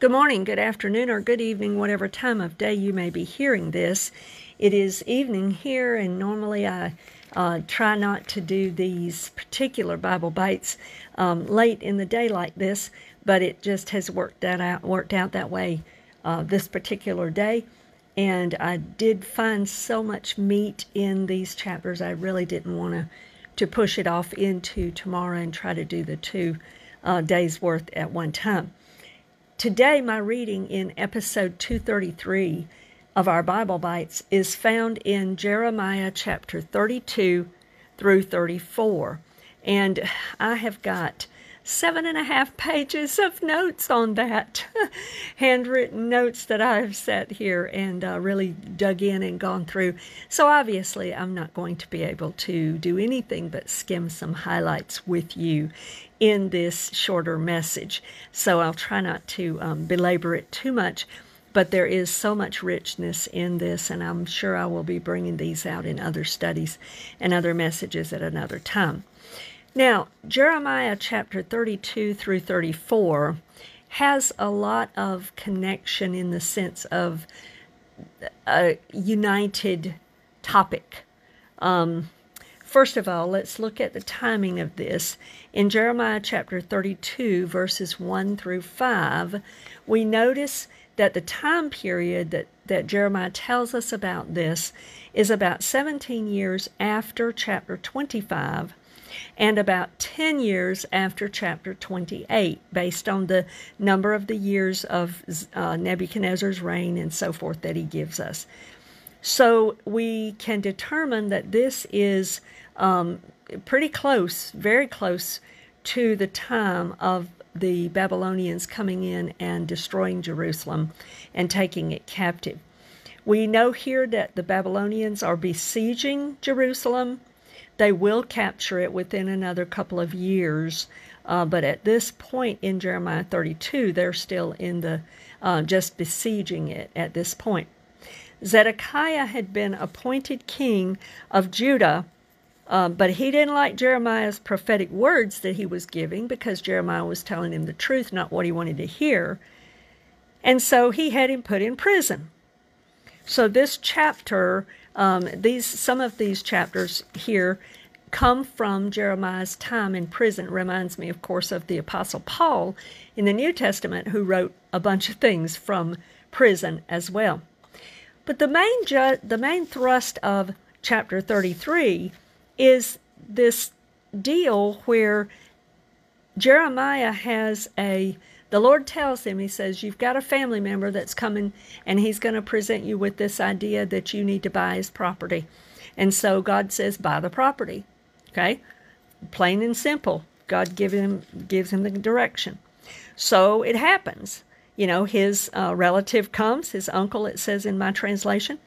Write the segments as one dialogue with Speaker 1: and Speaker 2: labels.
Speaker 1: Good morning, good afternoon, or good evening, whatever time of day you may be hearing this. It is evening here, and normally I uh, try not to do these particular Bible bites um, late in the day like this, but it just has worked that out worked out that way uh, this particular day. And I did find so much meat in these chapters, I really didn't want to to push it off into tomorrow and try to do the two uh, days worth at one time. Today, my reading in episode 233 of our Bible Bites is found in Jeremiah chapter 32 through 34. And I have got seven and a half pages of notes on that, handwritten notes that I've sat here and uh, really dug in and gone through. So obviously, I'm not going to be able to do anything but skim some highlights with you in this shorter message. So I'll try not to um, belabor it too much. But there is so much richness in this, and I'm sure I will be bringing these out in other studies and other messages at another time. Now, Jeremiah chapter 32 through 34 has a lot of connection in the sense of a united topic. Um, First of all, let's look at the timing of this. In Jeremiah chapter 32, verses 1 through 5, we notice that the time period that, that Jeremiah tells us about this is about 17 years after chapter 25 and about 10 years after chapter 28, based on the number of the years of uh, Nebuchadnezzar's reign and so forth that he gives us. So we can determine that this is um, pretty close, very close to the time of the Babylonians coming in and destroying Jerusalem and taking it captive. We know here that the Babylonians are besieging Jerusalem. They will capture it within another couple of years, uh, but at this point in Jeremiah 32, they're still in the uh, just besieging it at this point. Zedekiah had been appointed king of Judah um, but he didn't like Jeremiah's prophetic words that he was giving because Jeremiah was telling him the truth, not what he wanted to hear. And so he had him put in prison. So this chapter, um, these some of these chapters here come from Jeremiah's time in prison. Reminds me, of course, of the Apostle Paul in the New Testament, who wrote a bunch of things from prison as well. But the main ju- the main thrust of chapter 33 is this deal where Jeremiah has a the Lord tells him, He says, You've got a family member that's coming and he's going to present you with this idea that you need to buy his property. And so God says, Buy the property. Okay? Plain and simple. God give him, gives him the direction. So it happens. You know, his uh, relative comes, his uncle, it says in my translation,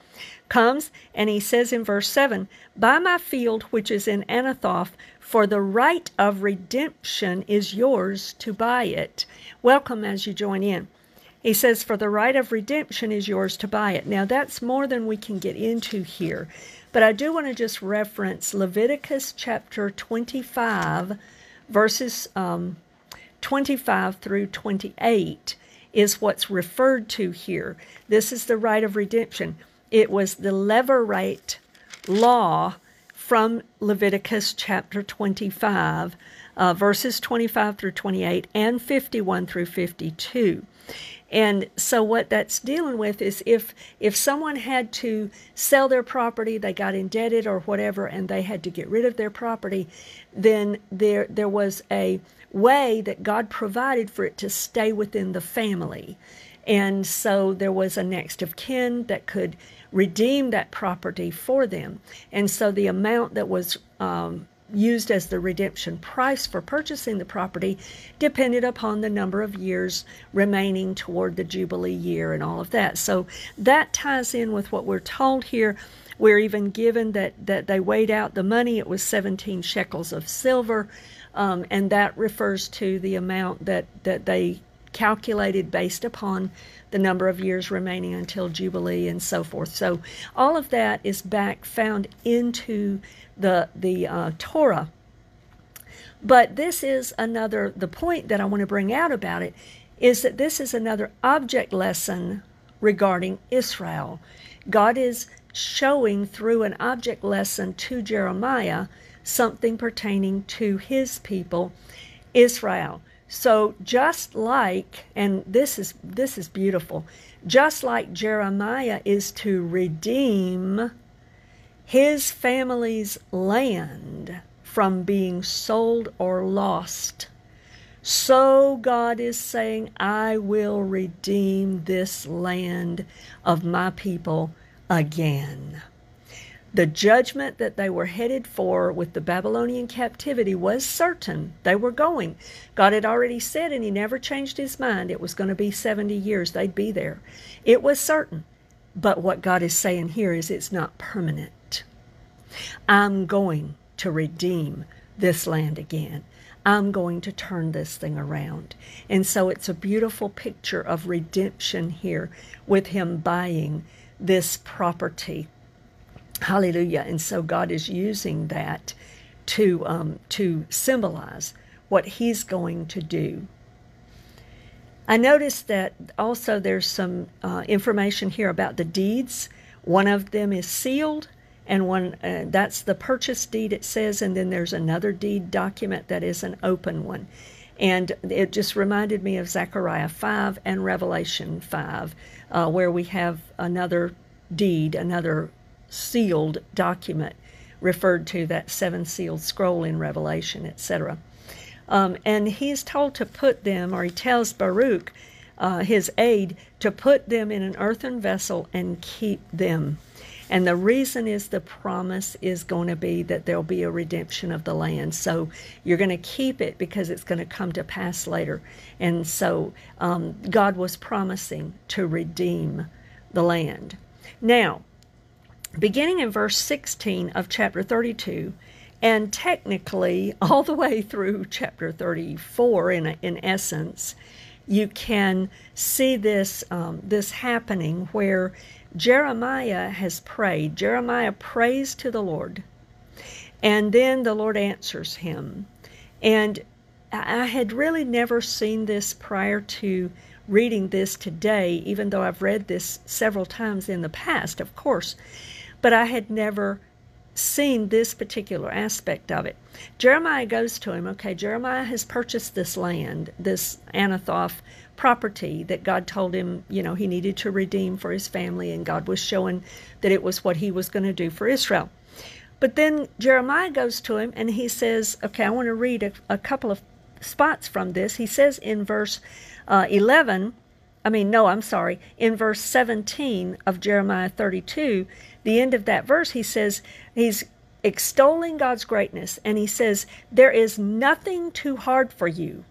Speaker 1: comes and he says in verse 7 Buy my field which is in Anathoth, for the right of redemption is yours to buy it. Welcome as you join in. He says, For the right of redemption is yours to buy it. Now, that's more than we can get into here. But I do want to just reference Leviticus chapter 25, verses um, 25 through 28 is what's referred to here. This is the right of redemption. It was the levirate law from Leviticus chapter 25, uh, verses 25 through 28, and 51 through 52. And so what that's dealing with is if if someone had to sell their property, they got indebted or whatever, and they had to get rid of their property, then there there was a way that God provided for it to stay within the family. And so there was a next of kin that could redeem that property for them. And so the amount that was um, used as the redemption price for purchasing the property depended upon the number of years remaining toward the Jubilee year and all of that. So that ties in with what we're told here. We're even given that, that they weighed out the money, it was 17 shekels of silver, um, and that refers to the amount that, that they calculated based upon the number of years remaining until Jubilee and so forth. So all of that is back found into the the uh, Torah. But this is another the point that I want to bring out about it is that this is another object lesson regarding Israel. God is showing through an object lesson to Jeremiah something pertaining to his people, Israel. So just like and this is this is beautiful. Just like Jeremiah is to redeem his family's land from being sold or lost. So God is saying, I will redeem this land of my people again. The judgment that they were headed for with the Babylonian captivity was certain. They were going. God had already said, and He never changed His mind, it was going to be 70 years. They'd be there. It was certain. But what God is saying here is it's not permanent. I'm going to redeem this land again. I'm going to turn this thing around. And so it's a beautiful picture of redemption here with him buying this property. Hallelujah. And so God is using that to, um, to symbolize what he's going to do. I noticed that also there's some uh, information here about the deeds. One of them is sealed, and one uh, that's the purchase deed it says, and then there's another deed document that is an open one. And it just reminded me of Zechariah 5 and Revelation 5, uh, where we have another deed, another sealed document referred to that seven sealed scroll in Revelation, etc. Um, and he's told to put them, or he tells Baruch, uh, his aide, to put them in an earthen vessel and keep them. And the reason is the promise is going to be that there'll be a redemption of the land. So you're going to keep it because it's going to come to pass later. And so um, God was promising to redeem the land. Now, beginning in verse 16 of chapter 32, and technically all the way through chapter 34 in, in essence, you can see this, um, this happening where Jeremiah has prayed. Jeremiah prays to the Lord, and then the Lord answers him. And I had really never seen this prior to reading this today, even though I've read this several times in the past, of course, but I had never seen this particular aspect of it. Jeremiah goes to him, okay, Jeremiah has purchased this land, this Anathoth property that God told him, you know, he needed to redeem for his family, and God was showing that it was what he was going to do for Israel. But then Jeremiah goes to him and he says, okay, I want to read a, a couple of spots from this. He says in verse uh, 11, I mean, no, I'm sorry, in verse 17 of Jeremiah 32, the end of that verse, he says, he's extolling God's greatness, and he says, There is nothing too hard for you.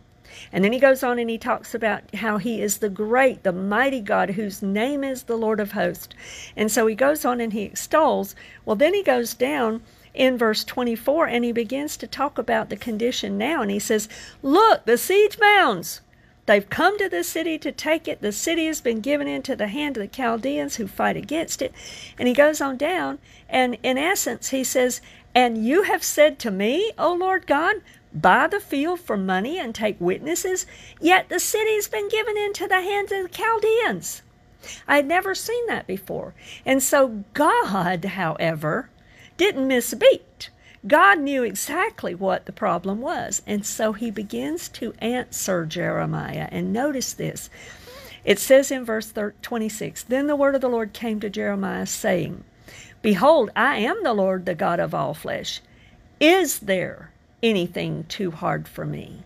Speaker 1: And then he goes on and he talks about how he is the great, the mighty God whose name is the Lord of hosts. And so he goes on and he extols. Well, then he goes down in verse 24 and he begins to talk about the condition now. And he says, Look, the siege mounds. They've come to the city to take it. The city has been given into the hand of the Chaldeans who fight against it. And he goes on down, and in essence, he says, And you have said to me, O Lord God, buy the field for money and take witnesses, yet the city's been given into the hands of the Chaldeans. I had never seen that before. And so God, however, didn't miss a beat. God knew exactly what the problem was. And so he begins to answer Jeremiah. And notice this. It says in verse 26 Then the word of the Lord came to Jeremiah, saying, Behold, I am the Lord, the God of all flesh. Is there anything too hard for me.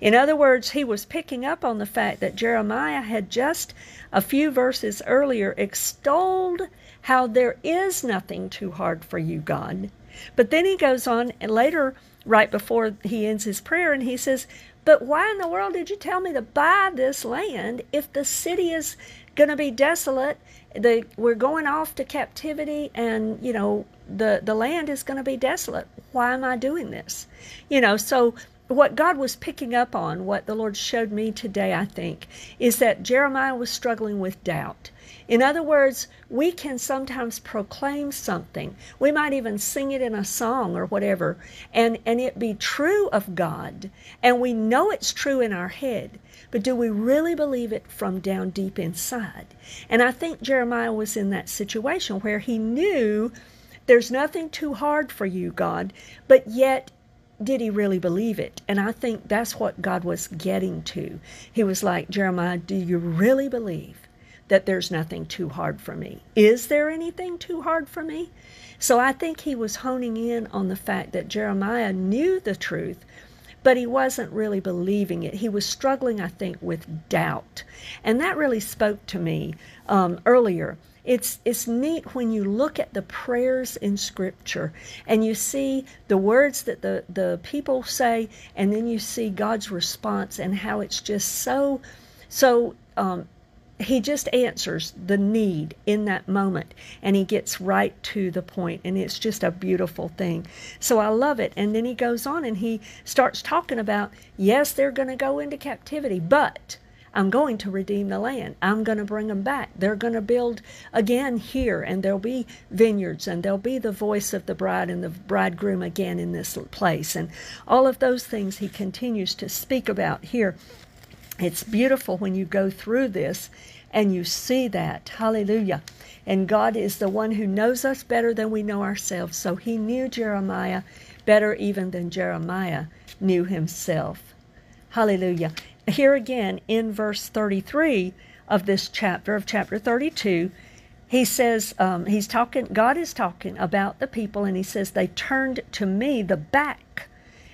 Speaker 1: In other words, he was picking up on the fact that Jeremiah had just a few verses earlier extolled how there is nothing too hard for you, God. But then he goes on and later, right before he ends his prayer, and he says, But why in the world did you tell me to buy this land if the city is going to be desolate? The, we're going off to captivity, and you know the the land is going to be desolate why am I doing this? You know, so what God was picking up on, what the Lord showed me today, I think, is that Jeremiah was struggling with doubt. In other words, we can sometimes proclaim something. We might even sing it in a song or whatever, and, and it be true of God, and we know it's true in our head. But do we really believe it from down deep inside? And I think Jeremiah was in that situation where he knew there's nothing too hard for you, God, but yet did he really believe it? And I think that's what God was getting to. He was like, Jeremiah, do you really believe that there's nothing too hard for me. Is there anything too hard for me? So I think he was honing in on the fact that Jeremiah knew the truth, but he wasn't really believing it. He was struggling, I think, with doubt. And that really spoke to me um, earlier. It's, it's neat when you look at the prayers in Scripture and you see the words that the, the people say, and then you see God's response and how it's just so, so um, he just answers the need in that moment and he gets right to the point and it's just a beautiful thing. So i love it. And then he goes on and he starts talking about yes they're going to go into captivity but i'm going to redeem the land. I'm going to bring them back. They're going to build again here and there'll be vineyards and there'll be the voice of the bride and the bridegroom again in this place. And all of those things he continues to speak about here it's beautiful when you go through this and you see that. Hallelujah. And God is the one who knows us better than we know ourselves. So he knew Jeremiah better even than Jeremiah knew himself. Hallelujah. Here again in verse 33 of this chapter, of chapter 32, he says, um, he's talking, God is talking about the people, and he says, they turned to me the back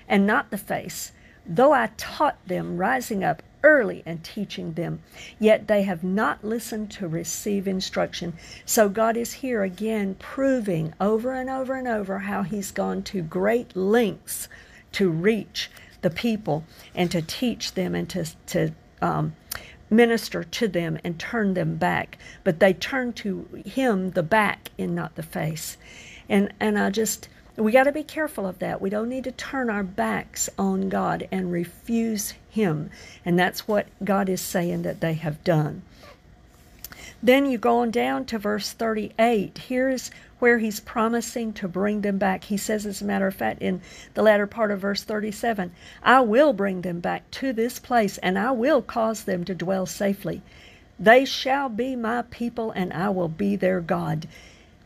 Speaker 1: and not the face, though I taught them, rising up early and teaching them, yet they have not listened to receive instruction. So God is here again proving over and over and over how He's gone to great lengths to reach the people and to teach them and to, to um, minister to them and turn them back. But they turn to Him the back and not the face. And, and I just we got to be careful of that. We don't need to turn our backs on God and refuse Him. And that's what God is saying that they have done. Then you go on down to verse 38. Here's where he's promising to bring them back. He says, as a matter of fact, in the latter part of verse 37, I will bring them back to this place, and I will cause them to dwell safely. They shall be my people, and I will be their God.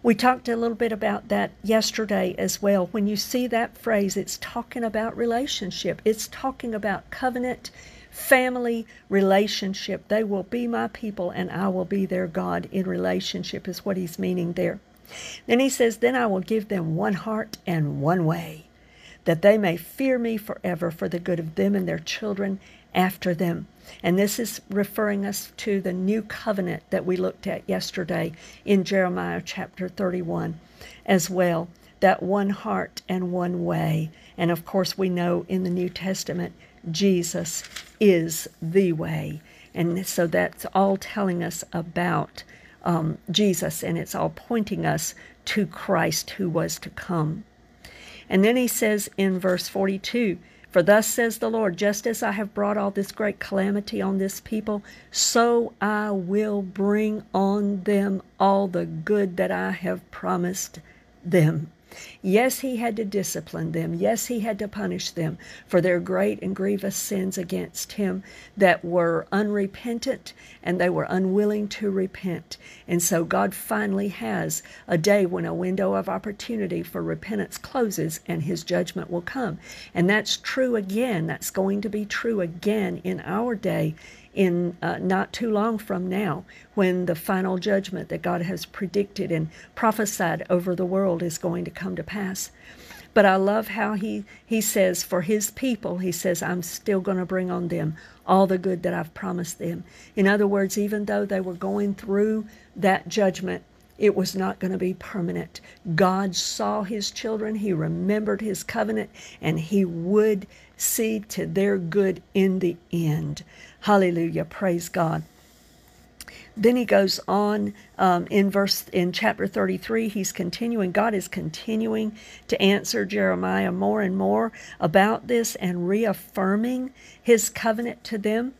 Speaker 1: We talked a little bit about that yesterday as well. When you see that phrase, it's talking about relationship, it's talking about covenant, family relationship. They will be my people and I will be their God in relationship, is what he's meaning there. Then he says, Then I will give them one heart and one way, that they may fear me forever for the good of them and their children after them. And this is referring us to the new covenant that we looked at yesterday in Jeremiah chapter 31 as well. That one heart and one way. And of course, we know in the New Testament, Jesus is the way. And so that's all telling us about um, Jesus, and it's all pointing us to Christ who was to come. And then he says in verse 42 for thus says the Lord, just as I have brought all this great calamity on this people, so I will bring on them all the good that I have promised them. Yes, he had to discipline them. Yes, he had to punish them for their great and grievous sins against him that were unrepentant and they were unwilling to repent. And so God finally has a day when a window of opportunity for repentance closes and his judgment will come. And that's true again. That's going to be true again in our day in uh, not too long from now when the final judgment that God has predicted and prophesied over the world is going to come to pass. But I love how he, he says, for his people, he says, I'm still going to bring on them all the good that I've promised them. In other words, even though they were going through that judgment, it was not going to be permanent. God saw his children, he remembered his covenant, and he would see to their good in the end. Hallelujah. Praise God. Then he goes on um, in verse in chapter 33. He's continuing. God is continuing to answer Jeremiah more and more about this and reaffirming His covenant to them.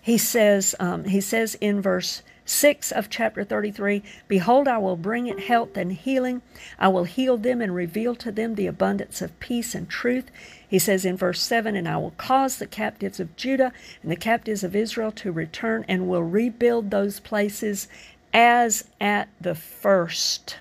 Speaker 1: He says um, he says in verse 6 of chapter 33 Behold, I will bring it health and healing. I will heal them and reveal to them the abundance of peace and truth. He says in verse 7 And I will cause the captives of Judah and the captives of Israel to return and will rebuild those places as at the first.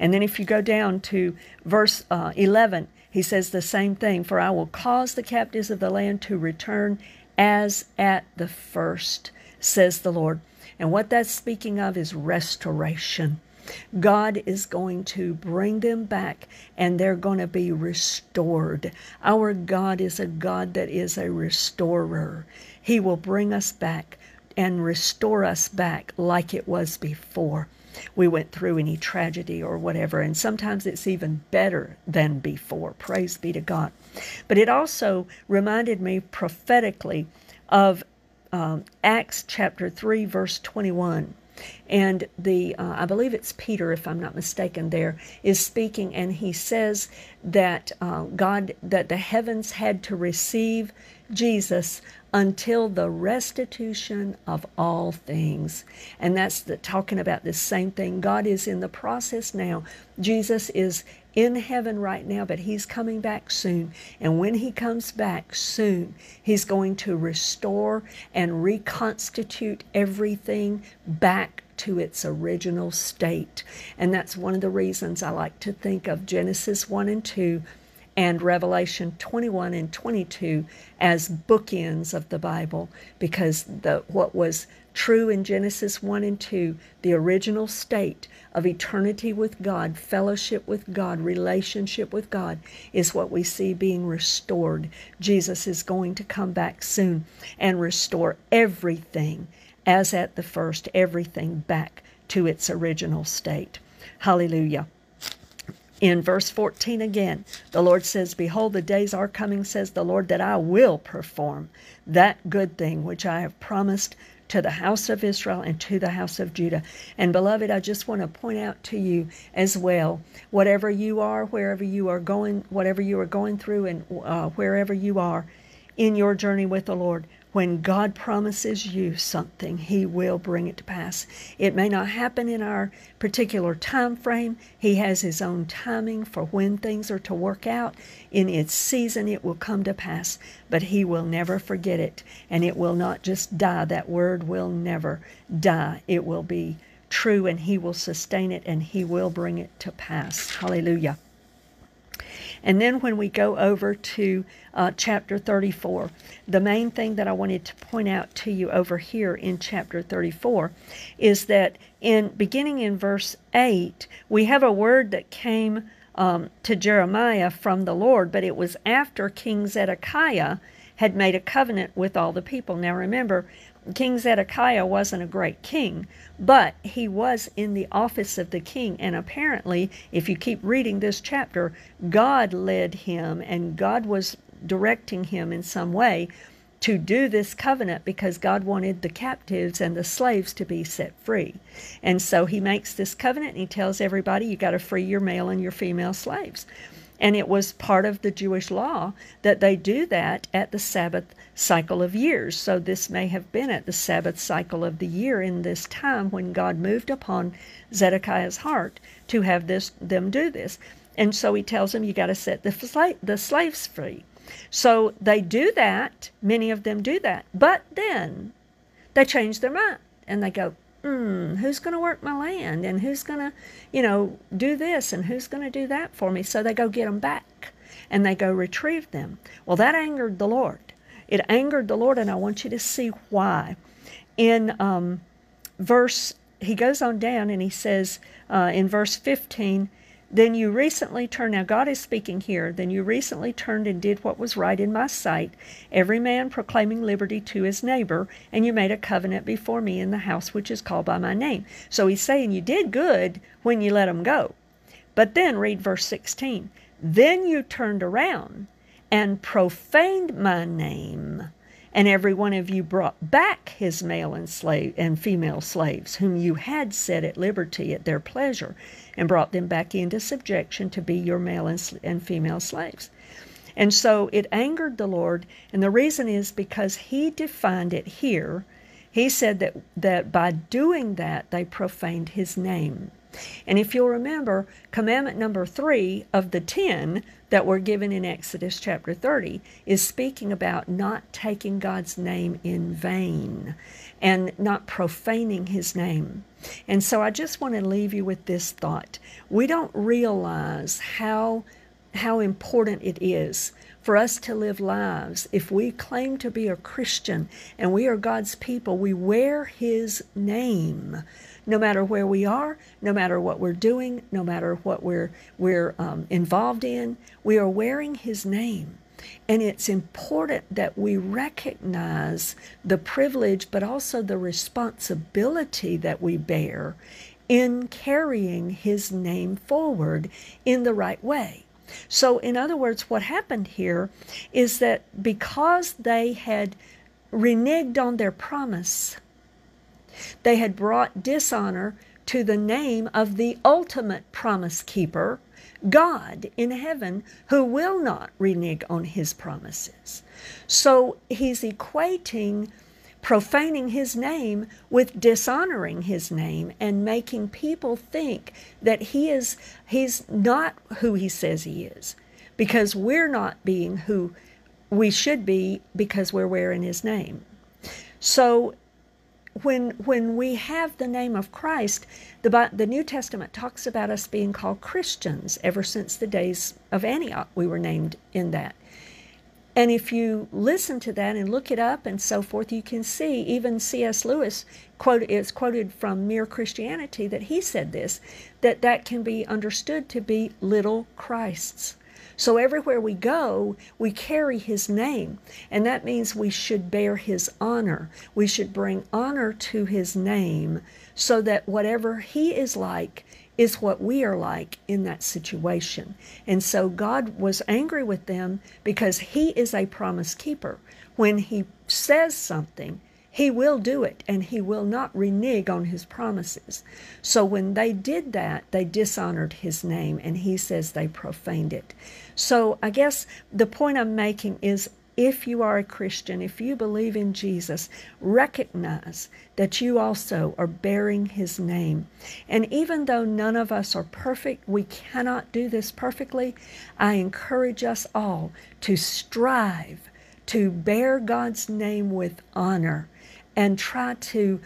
Speaker 1: And then if you go down to verse uh, 11, he says the same thing For I will cause the captives of the land to return as at the first, says the Lord. And what that's speaking of is restoration. God is going to bring them back and they're going to be restored. Our God is a God that is a restorer. He will bring us back and restore us back like it was before we went through any tragedy or whatever. And sometimes it's even better than before. Praise be to God. But it also reminded me prophetically of um, Acts chapter 3, verse 21. And the, uh, I believe it's Peter, if I'm not mistaken, there is speaking, and he says that uh, God, that the heavens had to receive Jesus until the restitution of all things. And that's the, talking about this same thing. God is in the process now. Jesus is in heaven right now, but he's coming back soon. And when he comes back soon, he's going to restore and reconstitute everything back to its original state. And that's one of the reasons I like to think of Genesis 1 and 2 and Revelation 21 and 22 as bookends of the Bible because the what was true in Genesis 1 and 2, the original state of eternity with God, fellowship with God, relationship with God, is what we see being restored. Jesus is going to come back soon and restore everything as at the first, everything back to its original state. Hallelujah. In verse 14 again, the Lord says, Behold, the days are coming, says the Lord, that I will perform that good thing which I have promised to the house of Israel and to the house of Judah. And beloved, I just want to point out to you as well, whatever you are, wherever you are going, whatever you are going through, and uh, wherever you are in your journey with the Lord, when God promises you something, He will bring it to pass. It may not happen in our particular time frame. He has His own timing for when things are to work out. In its season, it will come to pass, but He will never forget it, and it will not just die. That word will never die. It will be true, and He will sustain it, and He will bring it to pass. Hallelujah. And then when we go over to uh, chapter 34, the main thing that I wanted to point out to you over here in chapter 34 is that in beginning in verse 8, we have a word that came um, to Jeremiah from the Lord, but it was after King Zedekiah had made a covenant with all the people. Now remember, King Zedekiah wasn't a great king, but he was in the office of the king. And apparently, if you keep reading this chapter, God led him and God was directing him in some way to do this covenant because God wanted the captives and the slaves to be set free. And so he makes this covenant and he tells everybody, you got to free your male and your female slaves. And it was part of the Jewish law that they do that at the Sabbath cycle of years. So this may have been at the Sabbath cycle of the year in this time when God moved upon Zedekiah's heart to have this them do this. And so he tells them you got to set the, the slaves free. So they do that, many of them do that. But then they change their mind and they go, hmm, who's going to work my land and who's going to, you know, do this and who's going to do that for me? So they go get them back and they go retrieve them. Well, that angered the Lord. It angered the Lord, and I want you to see why. In um, verse, he goes on down and he says uh, in verse 15, then you recently turned, now God is speaking here, then you recently turned and did what was right in my sight, every man proclaiming liberty to his neighbor, and you made a covenant before me in the house which is called by my name. So he's saying you did good when you let them go. But then read verse 16. Then you turned around and profaned my name And every one of you brought back his male and slave and female slaves, whom you had set at liberty at their pleasure, and brought them back into subjection to be your male and, and female slaves. And so it angered the Lord, and the reason is because he defined it here. He said that, that by doing that, they profaned his name. And if you'll remember, commandment number three of the ten that were given in Exodus chapter 30 is speaking about not taking God's name in vain and not profaning his name. And so I just want to leave you with this thought. We don't realize how how important it is for us to live lives. If we claim to be a Christian and we are God's people, we wear His name. No matter where we are, no matter what we're doing, no matter what we're we're um, involved in, we are wearing His name. And it's important that we recognize the privilege, but also the responsibility that we bear in carrying His name forward in the right way. So, in other words, what happened here is that because they had reneged on their promise, they had brought dishonor to the name of the ultimate promise keeper, God in heaven, who will not renege on his promises. So he's equating profaning his name with dishonoring his name and making people think that he is he's not who he says he is because we're not being who we should be because we're wearing his name. So when when we have the name of Christ, the the New Testament talks about us being called Christians ever since the days of Antioch. We were named in that. And if you listen to that and look it up and so forth, you can see even C.S. Lewis quote, is quoted from Mere Christianity that he said this, that that can be understood to be little Christs. So everywhere we go, we carry his name, and that means we should bear his honor. We should bring honor to his name so that whatever he is like, is what we are like in that situation. And so God was angry with them because He is a promise keeper. When He says something, He will do it and He will not renege on His promises. So when they did that, they dishonored His name and He says they profaned it. So I guess the point I'm making is if you are a Christian, if you believe in Jesus, recognize that you also are bearing his name. And even though none of us are perfect, we cannot do this perfectly, I encourage us all to strive to bear God's name with honor and try to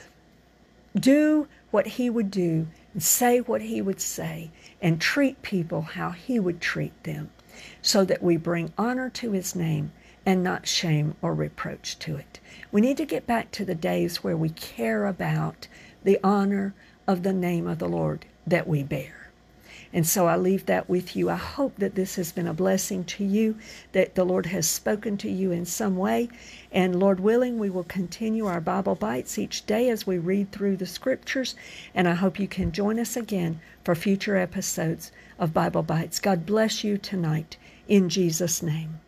Speaker 1: do what he would do and say what he would say and treat people how he would treat them so that we bring honor to his name and not shame or reproach to it. We need to get back to the days where we care about the honor of the name of the Lord that we bear. And so I leave that with you. I hope that this has been a blessing to you, that the Lord has spoken to you in some way. And Lord willing, we will continue our Bible Bites each day as we read through the scriptures. And I hope you can join us again for future episodes of Bible Bites. God bless you tonight in Jesus' name.